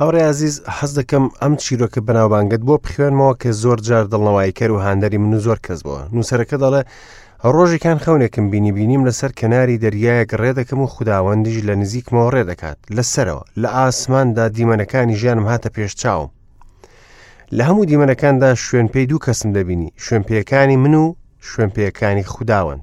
هاوڕێ ئازیز حەز دەکەم ئەم چیرۆکە بەناوبانگت بۆ بخوێنمەوە کە زۆر جار دڵنەواییکەر و هاندەری من و زۆر کەس بووە نووسەرەکە دەڵێ ڕۆژێکان خەونێکم بینی بینیم لەسەر کەناری دەریایەک ڕێدەکەم و خداوەندیش لە نزیکمەوە ڕێ دەکات لەسەرەوە لە ئاسماندا دیمەنەکانی ژیانم هاتە پێش چاوم لە هەموو دیمەنەکاندا شوێن پێی دوو کەسم دەبینی شوێن پێەکانی من و شوێن پێەکانی خداوەند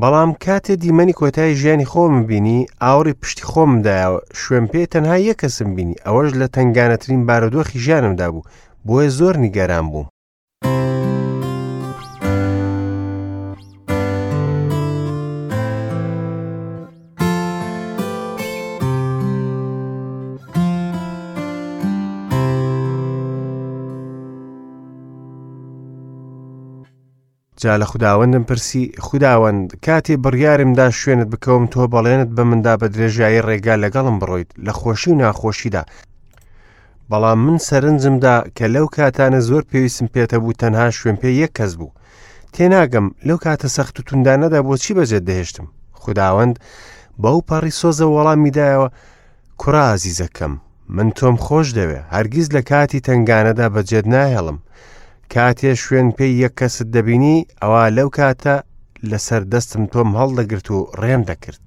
بەڵام کاتێ دیمەنی کۆتای ژیانی خۆم بینی ئاوڕی پشتی خۆم دایەوە شوێن پێ تەنها یە کەسم بینی ئەوەش لە تنگانەترین بارودۆخی ژیانمدا بوو بۆیە زۆر نیگەران بووم. جا لە خوداوەندم پرسی، خوداوەند کاتێ بڕیارم دا شوێنت بکەوم تۆ بەڵێنت بە مندا بە درێژایی ڕێگا لەگەڵم بڕۆیت لە خۆشی و ناخۆشیدا. بەڵام من سەرنجمدا کە لەو کاتانە زۆر پێویستم پێتە بوو تەنها شوێن پێ یەک کەس بوو. تێناگەم لەو کاتە سەخت و توندانەدا بۆچی بەجێت دەهێشتم. خوداوەند بەو پەڕی سۆزە وەڵامی دایەوە، کوڕە ئازیزەکەم، من تۆم خۆش دەوێ، هەرگیز لە کاتی تەنگانەدا بەجێت ناهێڵم. کاتێ شوێن پێی یەک کەست دەبینی، ئەوا لەو کاتە لەسەر دەستم تۆم هەڵدەگرت و ڕێم دەکرد.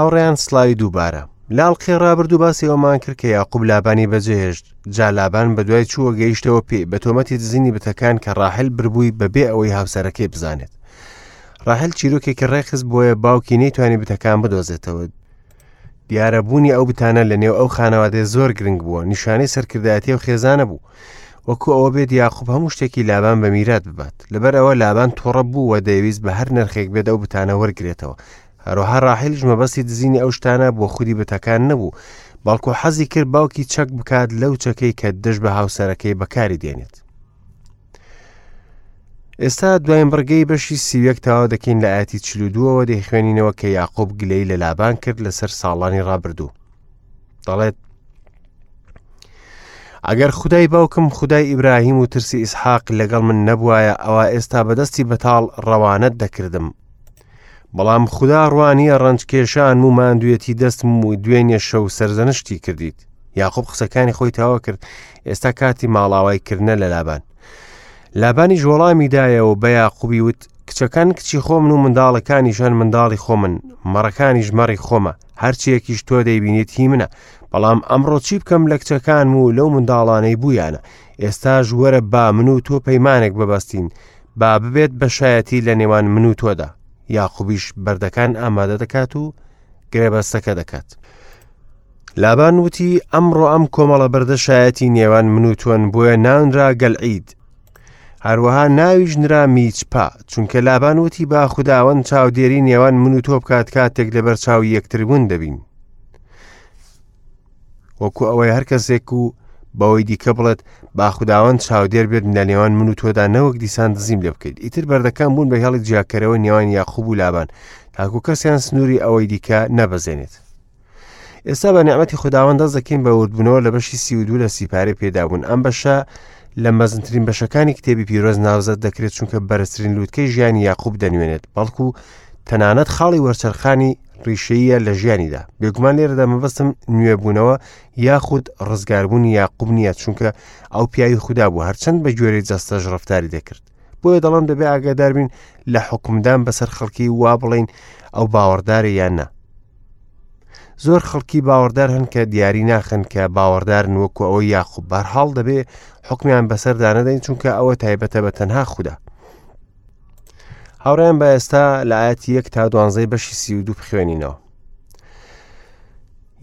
هاوڕێیان سڵاوی دووبارە. لە ئەڵقەی ڕابردوو باسی ئەوەمان کرد کە یاقوب لابانی بەجێهێشت، جا لابان بە دوای چووە گەیشتەوە پێی بە تۆمەتی دزینی بتەکان کە ڕاحل بربووی بەبێ ئەوەی هاوسەرەکەی بزانێت. ڕاحل چیرۆکێکی ڕێکخست بۆیە باوکی نەیتوانی بتەکان بدۆزێتەوە، دیارە بوونی ئەو بتانە لە نێو ئەو خانەوادەیە زۆر گرنگ بووە، نیشانەی سەرکردایەتی ئەو خێزانە بوو. وەکو ئەوە بێت یاقوب هەموو شتێکی لابان بە میرات ببات، لەبەر ئەوە لابان تۆڕە بوو و دەیویست بە هەر نرخێک بێت ئەو بتانە وەرگرێتەوە، هەروەها ڕاحیلیش مەبەستی دزینی ئەو شتانە بۆ خودی بتەکان نەبوو، بەڵکو حەزی کرد باوکی چەک بکات لەو چەکەی کە دژ بە هاوسەرەکەی بەکاری دێنێت. ئێستا دوایین بڕگەی بەشی سیوێک تاوا دەکەین لە ئاەتی چلودووەوە دەیخوێنینەوە کە یاقوب گلەی لە لابان کرد لەسەر ساڵانی ڕابردوو دەڵێت ئەگەر خدای باوکم خدای ئیبراهیم و ترسی ئیسحاق لەگەڵ من نەبوایە ئەوە ئێستا بەدەستی بەتاڵ ڕەوانەت دەکردم بەڵام خودا ڕوانیە ڕەنجکێشان و ماندوێتی دەستم و دوێنێ شەو سەرزەنشتی کردیت یاخۆب قسەکانی خۆی تاوا کرد ئێستا کاتی ماڵاوای کردنە لە لابان لابانی ژۆڵامی دایەوە بە یاقوبی وت کچەکان کچی خۆمن و منداڵەکانیشان منداڵی خۆمن مەڕەکانی ژمەڕی خۆمە هەرچیەکیش تۆ دەیبینیت هی منە بەڵام ئەمڕۆ چی بکەم لە کچەکان و لەو منداڵانەی بویانە ئێستاش وەرە با من و تۆ پەیمانێک ببەستین با ببێت بەشایەتی لە نێوان من و تۆدا یاخوبیش بەردەکان ئامادە دەکات و گرێبەستەکە دەکات لابان وتی ئەمڕۆ ئەم کۆمەڵە بەردە شایەتی نێوان من و تۆن بۆیە نانرا گەلعید هەروەها ناویش نرا میچپا چونکە لابان وتی با خودداوەند چاودێری نێوان من و تۆ بکات کاتێک لەبەر چاو یەکتربوون دەبین وەکو ئەوەی هەر کەسێک و بەوەی دیکە بڵێت با خودداوەند چاودێر بێت لە نێوان من و تۆدا نەوەک دیسان دزیم لێ بکەیت ئیتر بەردەکان بوون بە هێڵی جیاکەرەوە نێوان یاخوب و لابان تاکو کەسیان سنووری ئەوەی دیکە نەبەزێنێت ئێستا بە نعمەتی خودداوەند دەست دەکەین بە وردبوونەوە لە بەشی سی و دوو لە سیپارەی پێدابوون ئەم بەشە لە مەزنترین بەشەکانی کتێبی پیرۆز ناوزەت دەکرێت چونکە بەرزترین لووتکەی ژیانی یاقوب دەنوێنێت بەڵکو تەنانەت خاڵی وەرچەرخانی ڕیشەیە لە ژیانیدا بێگومان لێرەدا مەبەستم نوێبوونەوە یاخود ڕزگاربوونی یاقوب نییە چونکە ئەو پیاوی خوددا بوو هەرچەند بە گوێرەی جەستەش ڕفتاری دەکرد بۆیە دەڵم دەبێ ئاگاداربین لە حکومدان بەسەر خەڵکی وا بڵین ئەو باوەڕدارە یان نا زۆر خەڵکی باوەڕدار هەن کە دیاری ناخن کە باوەڕدارن وەکو ئەوە یاخوب بارحاڵ دەبێ حکمیان بەسەردانەدەین چونکە ئەوە تایبەتە بە تەنها خوددا هاوڕێن بە ئێستا لە ئاەتی یەک تا دوانزەی بەشی سی و دوو بخوێنینەوە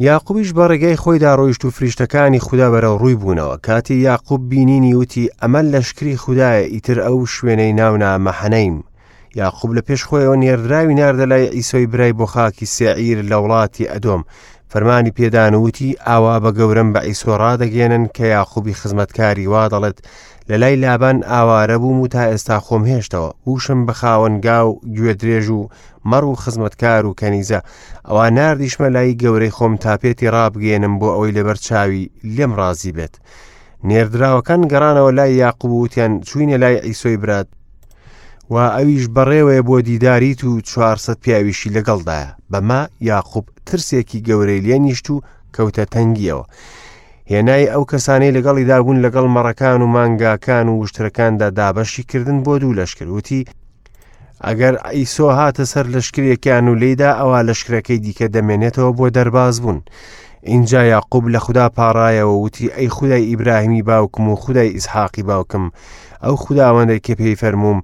یاقوبیش بە ڕێگەی خۆیدا ڕۆیشت و فریشتەکانی خوددا بەرە ڕووی بوونەوە کاتی یاقوب بینینی وتی ئەمە لەشکری خوددایە ئیتر ئەو شوێنەی ناونا مەحەنەیم یاقوب لە پێش خۆیەوە نێردراوی ناردە لای ئیسۆی برای بۆ خاکی سعیر لە وڵاتی ئەدۆم فەرمانی پێدانوتی ئاوا بە گەورم بە ئیسۆ ڕدەگەێنن کە یاقوبی خزمەتکاری وا دەڵێت لە لای لابان ئاوارە بووم و تا ئێستا خۆم هێشتەوە هوشم بە خاوەنگا و گوێ درێژ و مەڕ و خزمەتکار و کەنیزە ئەوە نردیشمە لای گەورەی خۆم تا پێێتی ڕابگەێنم بۆ ئەوەی لەبەر چاوی لێم ڕازی بێت نێردراوەکان گەڕانەوە لای یاقوب وتیان چوینە لای ئیسۆی برات و ئەویش بەڕێوەیە بۆ دیداریت و 400 پیاویشی لەگەڵدایە بەمە یاخوب ترسێکی گەورەی لێ نیشت و کەوتە تەنگیەوە. هێنای ئەو کەسانەی لەگەڵی دابوون لەگەڵ مەڕەکان و مانگاکان و وشترەکاندا دابەشی کردن بۆ دوو لەشکر وتی ئەگەر ئەیسۆ هاتە سەر لەشکرێکیان و لێدا ئەوە لەشکرەکەی دیکە دەمێنێتەوە بۆ دەرباز بوون. اینجا یاقوب لە خوددا پاڕایەوە وتی ئەی خدای ئیبراهیمی باوکم و خدای ئیسحاقی باوکم ئەو خداوەندە کە پێی فەرمووم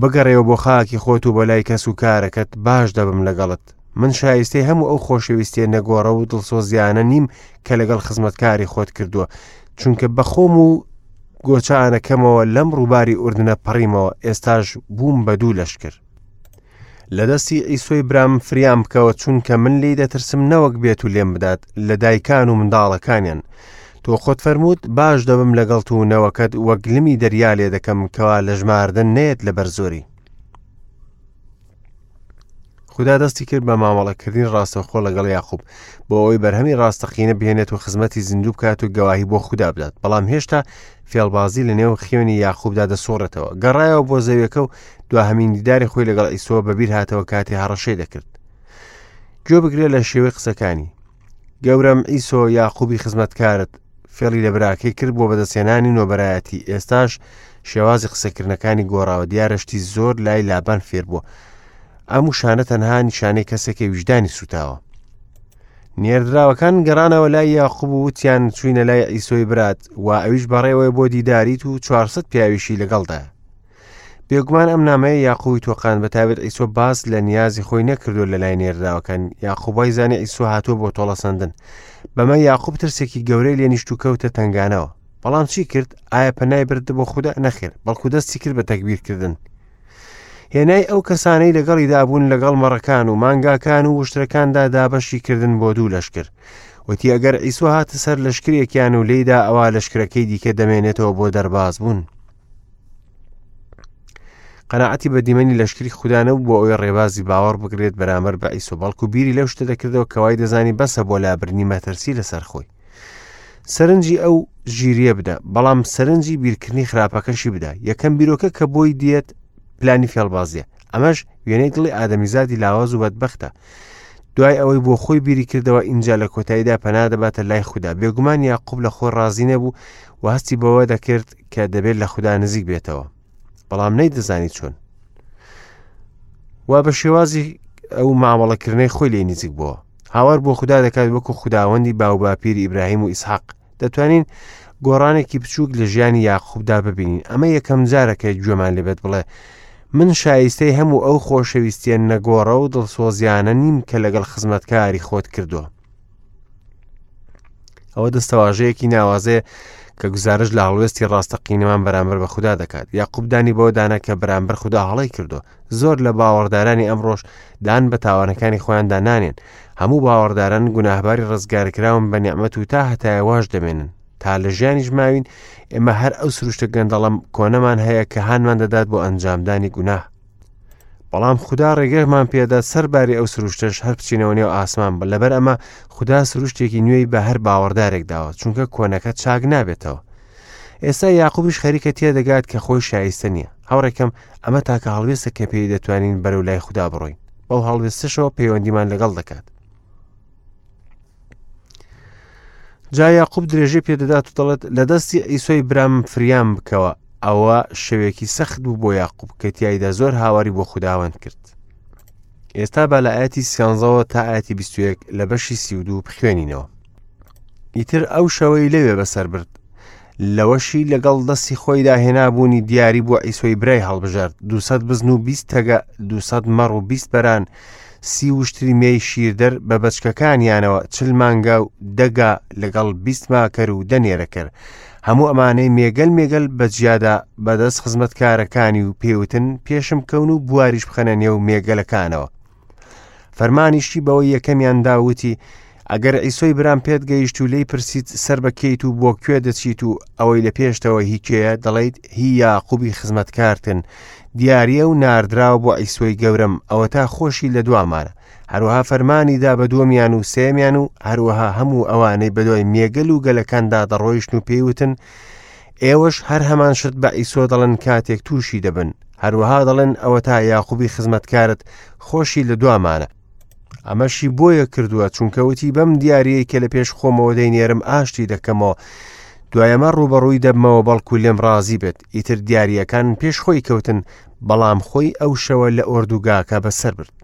بگەڕێەوە بۆ خاکی خۆت و بەلای کەس و کارەکەت باش دەبم لەگەڵت من شایستەی هەموو ئەو خۆشەویستیە نەگۆڕە و دڵسۆزیانە نیم کە لەگەڵ خزمەتکاری خۆت کردووە چونکە بەخۆم و گۆچانەکەمەوە لەم ڕووباری ئوردنە پەڕیمەوە ئێستاش بووم بە دوو لەشکر لە دەستی ئیسۆی برام فریام بکەوە چونکە من لی دەترسم نەوەک بێت و لێم بدات لە دایکان و منداڵەکانیان تۆ خۆت فەرمووت باش دەبم لەگەڵ و نەوەکەت وەگلمی دەریا لێ دەکەم کەوا لە ژماردن نێت لە بەرزۆری خدا دەستی کرد بە مامەڵەکردنی ڕاستەخۆ لەگەڵ یاخوب بۆ ئەوەی بەرهەمی ڕاستەقینە بێنێت و خزمەتی زیندوو بکات و گەواهی بۆ خوددا بدات بەڵام هێشتا فێڵبازی لە نێو خێونی یاخوبدا دەسوڕێتەوە گەڕایەوە بۆ زەویەکە و دوا هەمین دیداری خۆی لەگەڵ ئیسۆ بەبییر هاتەوە کاتی هەڕەشەی دەکرد گوێ بگرێت لە شێوەی قسەکانی گەورەم ئیسۆ یاقوبی خزمەتکارت فێڵی لە براکەی کرد بۆ بەدەستێنانی نۆبەرایەتی ئێستاش شێوازی قسەکردنەکانی گۆڕاوە دیارەشتی زۆر لای لابان فێر بووە ئەم وشانە تەنها نیشانەی کەسێکی ویژدانی سوتاوە نێردراوەکان گەڕانەوە لای یاخوب و وتیان چوینە لای ئیسۆی برات و ئەویش بەڕێوەی بۆ دیداریت و 400 پیاویشی لەگەڵدا بێگومان ئەم نامەیە یاقوبی تۆقان بە تابێت ئیسۆ باز لە نیازی خۆی نەکردو لە لای نێردراوەکان یاقوبای زانێ ئیسۆ هاتووە بۆ تۆڵەسەندن بەمە یاقوب ترسێکی گەورەی لێ نیشت و کەوتە تنگانەوە بەڵام چی کرد ئایا پەنای برد بۆ خوددا نەخێر بەڵکو دەستی کرد بە تەکبیرکردن هێنای ئەو کەسانەی لەگەڵی دابوون لەگەڵ مەڕەکان و مانگاکان و وشترەکاندا دابەشی کردن بۆ دوو لەشکر وتی ئەگەر ئیسۆ هاتە سەر لەشکرێکیان و لێدا ئەوە لەشکرەکەی دیکە دەمێنێتەوە بۆ دەرباز بوون قەنەعەتی بە دیمەنی لەشکری خودا نەبوو بۆ ئەوەی ڕێبازی باوەڕ بگرێت بەرامەر بە ئیسۆ بەڵکو بیری لەو شتە دەکردەوە کەوای دەزانی بەسە بۆ لابرنی مەترسی لەسەر خۆی سەرنجی ئەو ژیریە بدە بەڵام سەرنجی بیرکردنی خراپەکەشی بدا یەکەم بیرۆکە کە بۆی دێت پلانی فێڵبازیە ئەمەش وێنەی دڵی ئادەمیزادی لاواز و بەدبختە دوای ئەوەی بۆ خۆی بیری کردەوە ئینجا لە کۆتاییدا پەنا دەباتە لای خوددا بێگومان یاقوب لە خۆی ڕازی نەبوو و هەستی بەوە دەکرد کە دەبێت لە خوددا نزیک بێتەوە بەڵام نەیدەزانی چۆن وا بە شێوازی ئەو مامەڵەکردنەی خۆی لێ نزیک بووە هاوار بۆ خوددا دەکات وەکو خودداوەندی باو باپیر ئیبراهیم و ئیسحاق دەتوانین گۆڕانێکی بچووک لە ژیانی یاخوبدا ببینین ئەمە یەکەم جارەکە گوێمان لێبێت بڵێ من شایستەی هەموو ئەو خۆشەویستیان نەگۆڕە و دڵسۆزیانە نیم کە لەگەڵ خزمەتکاری خۆت کردووە ئەوە دەستەواژەیەکی ناوازەیە کە گزارش لە هەڵوێستی ڕاستەقینەمان بەرامبەر بە خوددا دەکات یاقوبدانی بۆ دانا کە بەرامبەر خوددا هەڵی کردو زۆر لە باوەڕدارانی ئەمڕۆژ دان بە تاوانەکانی خۆیاندا نانێن هەموو باوەڕداران گوناهباری ڕزگارکراون بە نیعممەت و تا هەتایە واش دەمێنن تا لە ژیانیش ماوین ئێمە هەر ئەو سروشتە گەندەڵم کۆنەمان هەیە کە هانمان دەدات بۆ ئەنجامدانی گوناه بەڵام خدا ڕێگەمان پێدا سەر باری ئەو سروشتەش هەر بچینەوە نێو ئاسمان بە لەبەر ئەمە خدا سروشتێکی نوێی بە هەر باوەڕدارێک داوە چونکە کۆنەکە چاک نابێتەوە ئێستا یاقوبیش خەریکە تێدەگات کە خۆی شایستە نییە هاوڕێکەم ئەمە تاکە هەڵوێستە کە پێی دەتوانین بەرەو لای خوددا بڕۆین بەو هەڵوێستشەوە پەیوەندیمان لەگەڵ دەکات جا یاقوب درێژەی پێدەدات و دەڵێت لە دەستی ئیسۆی برام فریام بکەوە ئەوە شەوێکی سەخت بوو بۆ یاقوب کە تایدا زۆر هاواری بۆ خودداوەند کرد ئێستا بالایەتی سیانزەوە تا ئاەتی 21 لە بەشی سیودو بخوێنینەوە ئیتر ئەو شەوەی لەوێ بەسەر برد لەوەشی لەگەڵ دەستی خۆیدا هێنابوونی دیاری بۆ ئیسۆی برای هەڵبژارد دوسەد بزن و بیست تەگە دوسەد مەڕ و بیست بەران سی وشتری مێی شیردەر بە بەچکەکانیانەوە چل مانگا و دەگا لەگەڵ بیست ماکەر و دەنێرەکەر هەموو ئەمانەی مێگەل مێگەل بە جیادا بەدەست خزمەتکارەکانی و پێوتن پێشم کەون و بواریش بخەنە نێو مێگەلەکانەوە فەرمانیشتی بەوەی یەکەمیان داوتی ئەگەر ئیسۆی برام پێت گەیشت و لی پرسیت سەر بەکەیت و بۆ کوێ دەچیت و ئەوەی لە پێشتەوە هیچەیە دەڵیت هی یاقوبی خزمەتکارتن دیارە و ناردراوە بۆ ئیسۆی گەورم ئەوە تا خۆشی لە دوامانە هەروەها فەرمانی دا بە دووەمیان و سێمیان و هەروەها هەموو ئەوانەی بەدوای مێگەل و گەلەکاندا دەڕۆیشتن و پێیوتن ئێوەش هەر هەمان شت بە ئیسۆ دەڵێن کاتێک تووشی دەبن هەروەها دەڵێن ئەوە تا یاخوبی خزمەتکارت خۆشی لە دوامانە ئەمەشی بۆیە کردووە چونکەوتی بەم دیارەیە کە لە پێش خۆمەوە دەینێرم ئاشتی دەکەمەوە دوایەمە ڕوبەڕووی دەبمەوە بەڵکو لێم ڕازی بێت ئیتر دیارەکان پێش خۆی کەوتن بەڵام خۆی ئەو شەوە لە ئۆردوگاکە بەسەر برد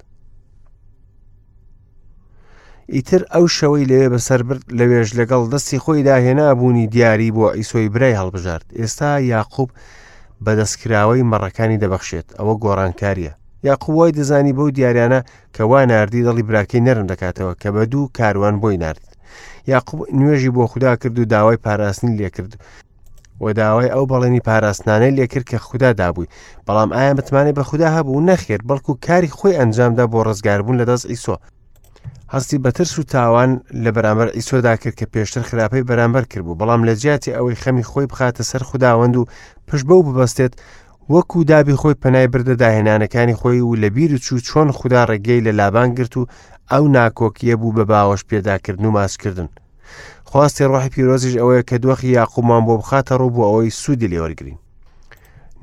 ئیتر ئەو شەوەی لەوێ بەسەر برد لەوێش لەگەڵ دەستی خۆی داهێنابوونی دیاری بۆ ئیسۆی برای هەڵبژارد ئێستا یاقوب بەدەستکراوەی مەڕەکانی دەبەخشێت ئەوە گۆڕانکاریە یاقوب وای دەزانی بەو دیارانە کە وا نردی دڵی براکەی نەرم دەکاتەوە کە بە دوو کاروان بۆی نرد یاقوب نوێژی بۆ خوددا کرد و داوای پاراستنی لێکرد و داوای ئەو بەڵێنی پاراستنانەی لێکرد کە خوددا دابووی بەڵام ئایا متمانەی بە خوددا هەبوو نەخێر بەڵکو کاری خۆی ئەنجامدا بۆ ڕزگاربوون لە دەست ئیسۆ هەستی بەترس و تاوان لە بەرامبەر ئیسۆدا کرد کە پێشتر خراپەی بەرامبەر کرد بوو بەڵام لە جیاتی ئەوەی خەمی خۆی بخاتە سەر خودداوەند و پشت بەو ببەستێت وەکو دابی خۆی پەنای بردە داهێنانەکانی خۆی و لە بیر و چوو چۆن خوددا ڕێگەی لە لابان گرت و ئەو ناکۆکیە بوو بە باوەش پێداکردن و ماسکردن خواستی ڕۆحی پیرۆزیش ئەوەیە کە دۆخی یاقومان بۆ بخاتە ڕوو بۆ ئەوەی سوودی لێوەرگین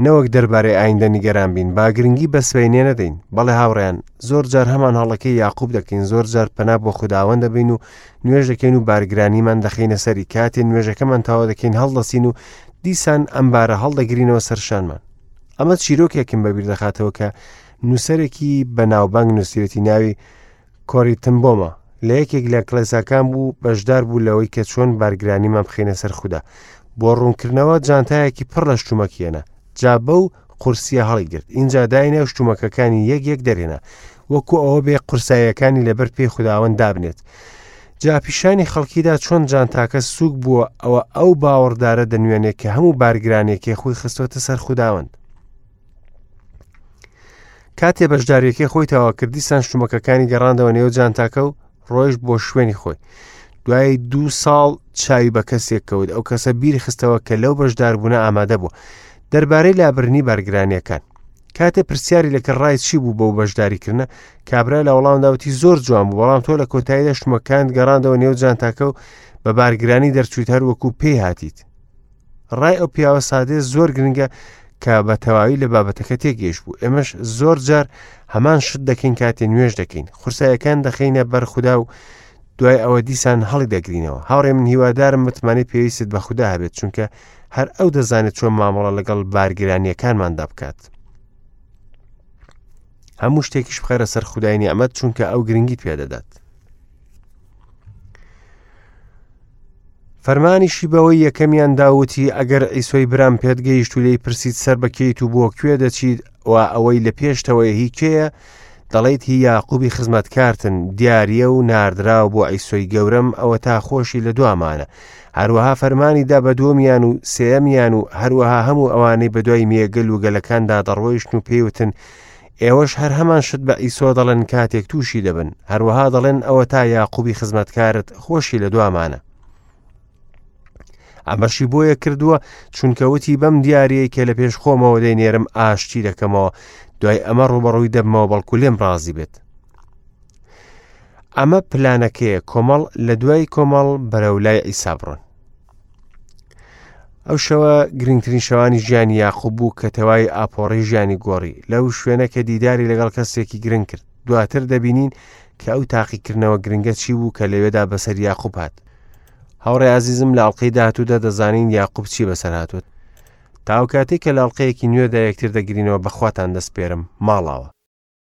نەوەک دەربارەی ئایندە نیگەران بین با گرنگی بە سبینێ نەدەین بەڵێ هاوڕیان زۆر جار هەمان هەڵەکەی یاقوب دەکەین زۆر جار پەنا بۆ خودداوەند دەبین و نوێژ دەکەین و بارگرانیمان دەخینە سەری کاتێ نوێژەکەمان تاوا دەکەین هەڵدەسین و دیسان ئەم بارە هەڵدەگرینەوە سەرشانمان ئەمە چیرۆکێکم بەبییر دەخاتەوە کە نووسەرێکی بەناوبانگ نووسەتی ناوی کۆری تمبۆما لە یەکێک لە کڵێساکان بوو بەشدار بوو لەوەی کە چۆن بارگرانیمان بخینە سەر خوددا بۆ ڕوونکردنەوە جانتایەکی پڕ لە شتومەکیێنە جا بەو قورسیە هەڵی گرت اینجا داینە شتومەکەکانی یەک یەک دەرێنە وەکو ئەوە بێ قورساییەکانی لەبەر پێی خداوەند دابنێت جا پیشانی خەڵکیدا چۆن جانتاکە سوک بووە ئەوە ئەو باوەڕدارە دەنوێنێ کە هەموو بارگرانێکی خۆی خستۆتە سەر خداوەند کاتێ بەشداریەکەی خۆی تاوا کردیسان شتومەکەکانی گەڕاندەوە نێو جانتاکە و ڕۆیش بۆ شوێنی خۆی دوای دوو ساڵ چاوی بە کەسێک کەوت ئەو کەسە بیری خستەوە کە لەو بەشداربوونە ئامادە بوو دەربارەی لابرنی بارگرانیەکان کاتێ پرسیاری لەکە ڕای چی بوو بەو بەشداریکردە کابرا لە وەڵامداوتی زۆر جوان بوو بەڵام تۆ لە کۆتاییدا شتومەکان گەڕاندەوە نێو جانتاکە و بە بارگرانی دەرچویت هەروەکو پێی هاتیت ڕای ئەو پیاوە سادەیە زۆر گرنگە کە بە تەواوی لە بابەتەکە تێگەیش بوو ئێمەش زۆر جار هەمان شت دەکەین کاتێ نوێش دەکەین قورسایەکان دەخینە بەر خوددا و دوای ئەوە دیسان هەڵی دەگرینەوە هاوڕێ من هیوادارم متمانەی پێویست بە خوددا هەبێت چونکە هەر ئەو دەزانێت چۆن مامەڵە لەگەڵ بارگرانیەکانماندا بکات هەموو شتێکیش بخەرە سەر خودای نیامەت چونکە ئەو گرنگی پێدەدات فەرمانیشی بەوەی یەکەمیان دا وتی ئەگەر عیسۆی برام پێت گەیشت و لێی پرسیت سەر بە کێیت و بۆ کوێ دەچیت و ئەوەی لە پێشتەوەی هی کێیە دەڵێیت هی یاقوبی خزمەتکارتن دیارە و ناردراو بۆ عیسۆی گەورەم ئەوە تا خۆشی لە دوامانە هەروەها فەرمانی دا بە دووەمیان و سێەمیان و هەروەها هەموو ئەوانەی بەدوای مێگەل و گەلەکاندا دەڕۆیشتن و پێیوتن ئێوەش هەر هەمان شت بە عیسۆ دەڵێن کاتێک تووشی دەبن، هەروەها دەڵێن ئەوەتا یاقوبی خزمەتکارت خۆشی لە دوامانە. ئەمەشی بۆیە کردووە چونکە وتی بەم دیارەیە کە لە پێش خۆمەوە دەینێرم ئاشتی دەکەمەوە دوای ئەمە ڕوبەڕووی دەبمەوە بەڵکو لێم ڕازی بێت ئەمە پلانەکەیە کۆمەڵ لە دوای کۆمەڵ بەرەو لای ئیسابڕن ئەو شەوە گرنگترین شەوانی ژیانی یاخوب بوو کە تەوای ئاپۆڕی ژیانی گۆڕی لەو شوێنە کە دیداری لەگەڵ کەسێکی گرنگ کرد دواتر دەبینین کە ئەو تاقیکردنەوە گرنگە چی بوو کە لەوێدا بەسەر یاخوب هاات هاوڕێ ئازیزم لە ئەڵلقەی داهاتوودا دەزانین یاقوب چی بەسەر هاتوت تاوکاتی کە لاڵقەیەکی نوێدا یەکتر دەگرینەوە بەخواتان دەستپێرم ماڵاوە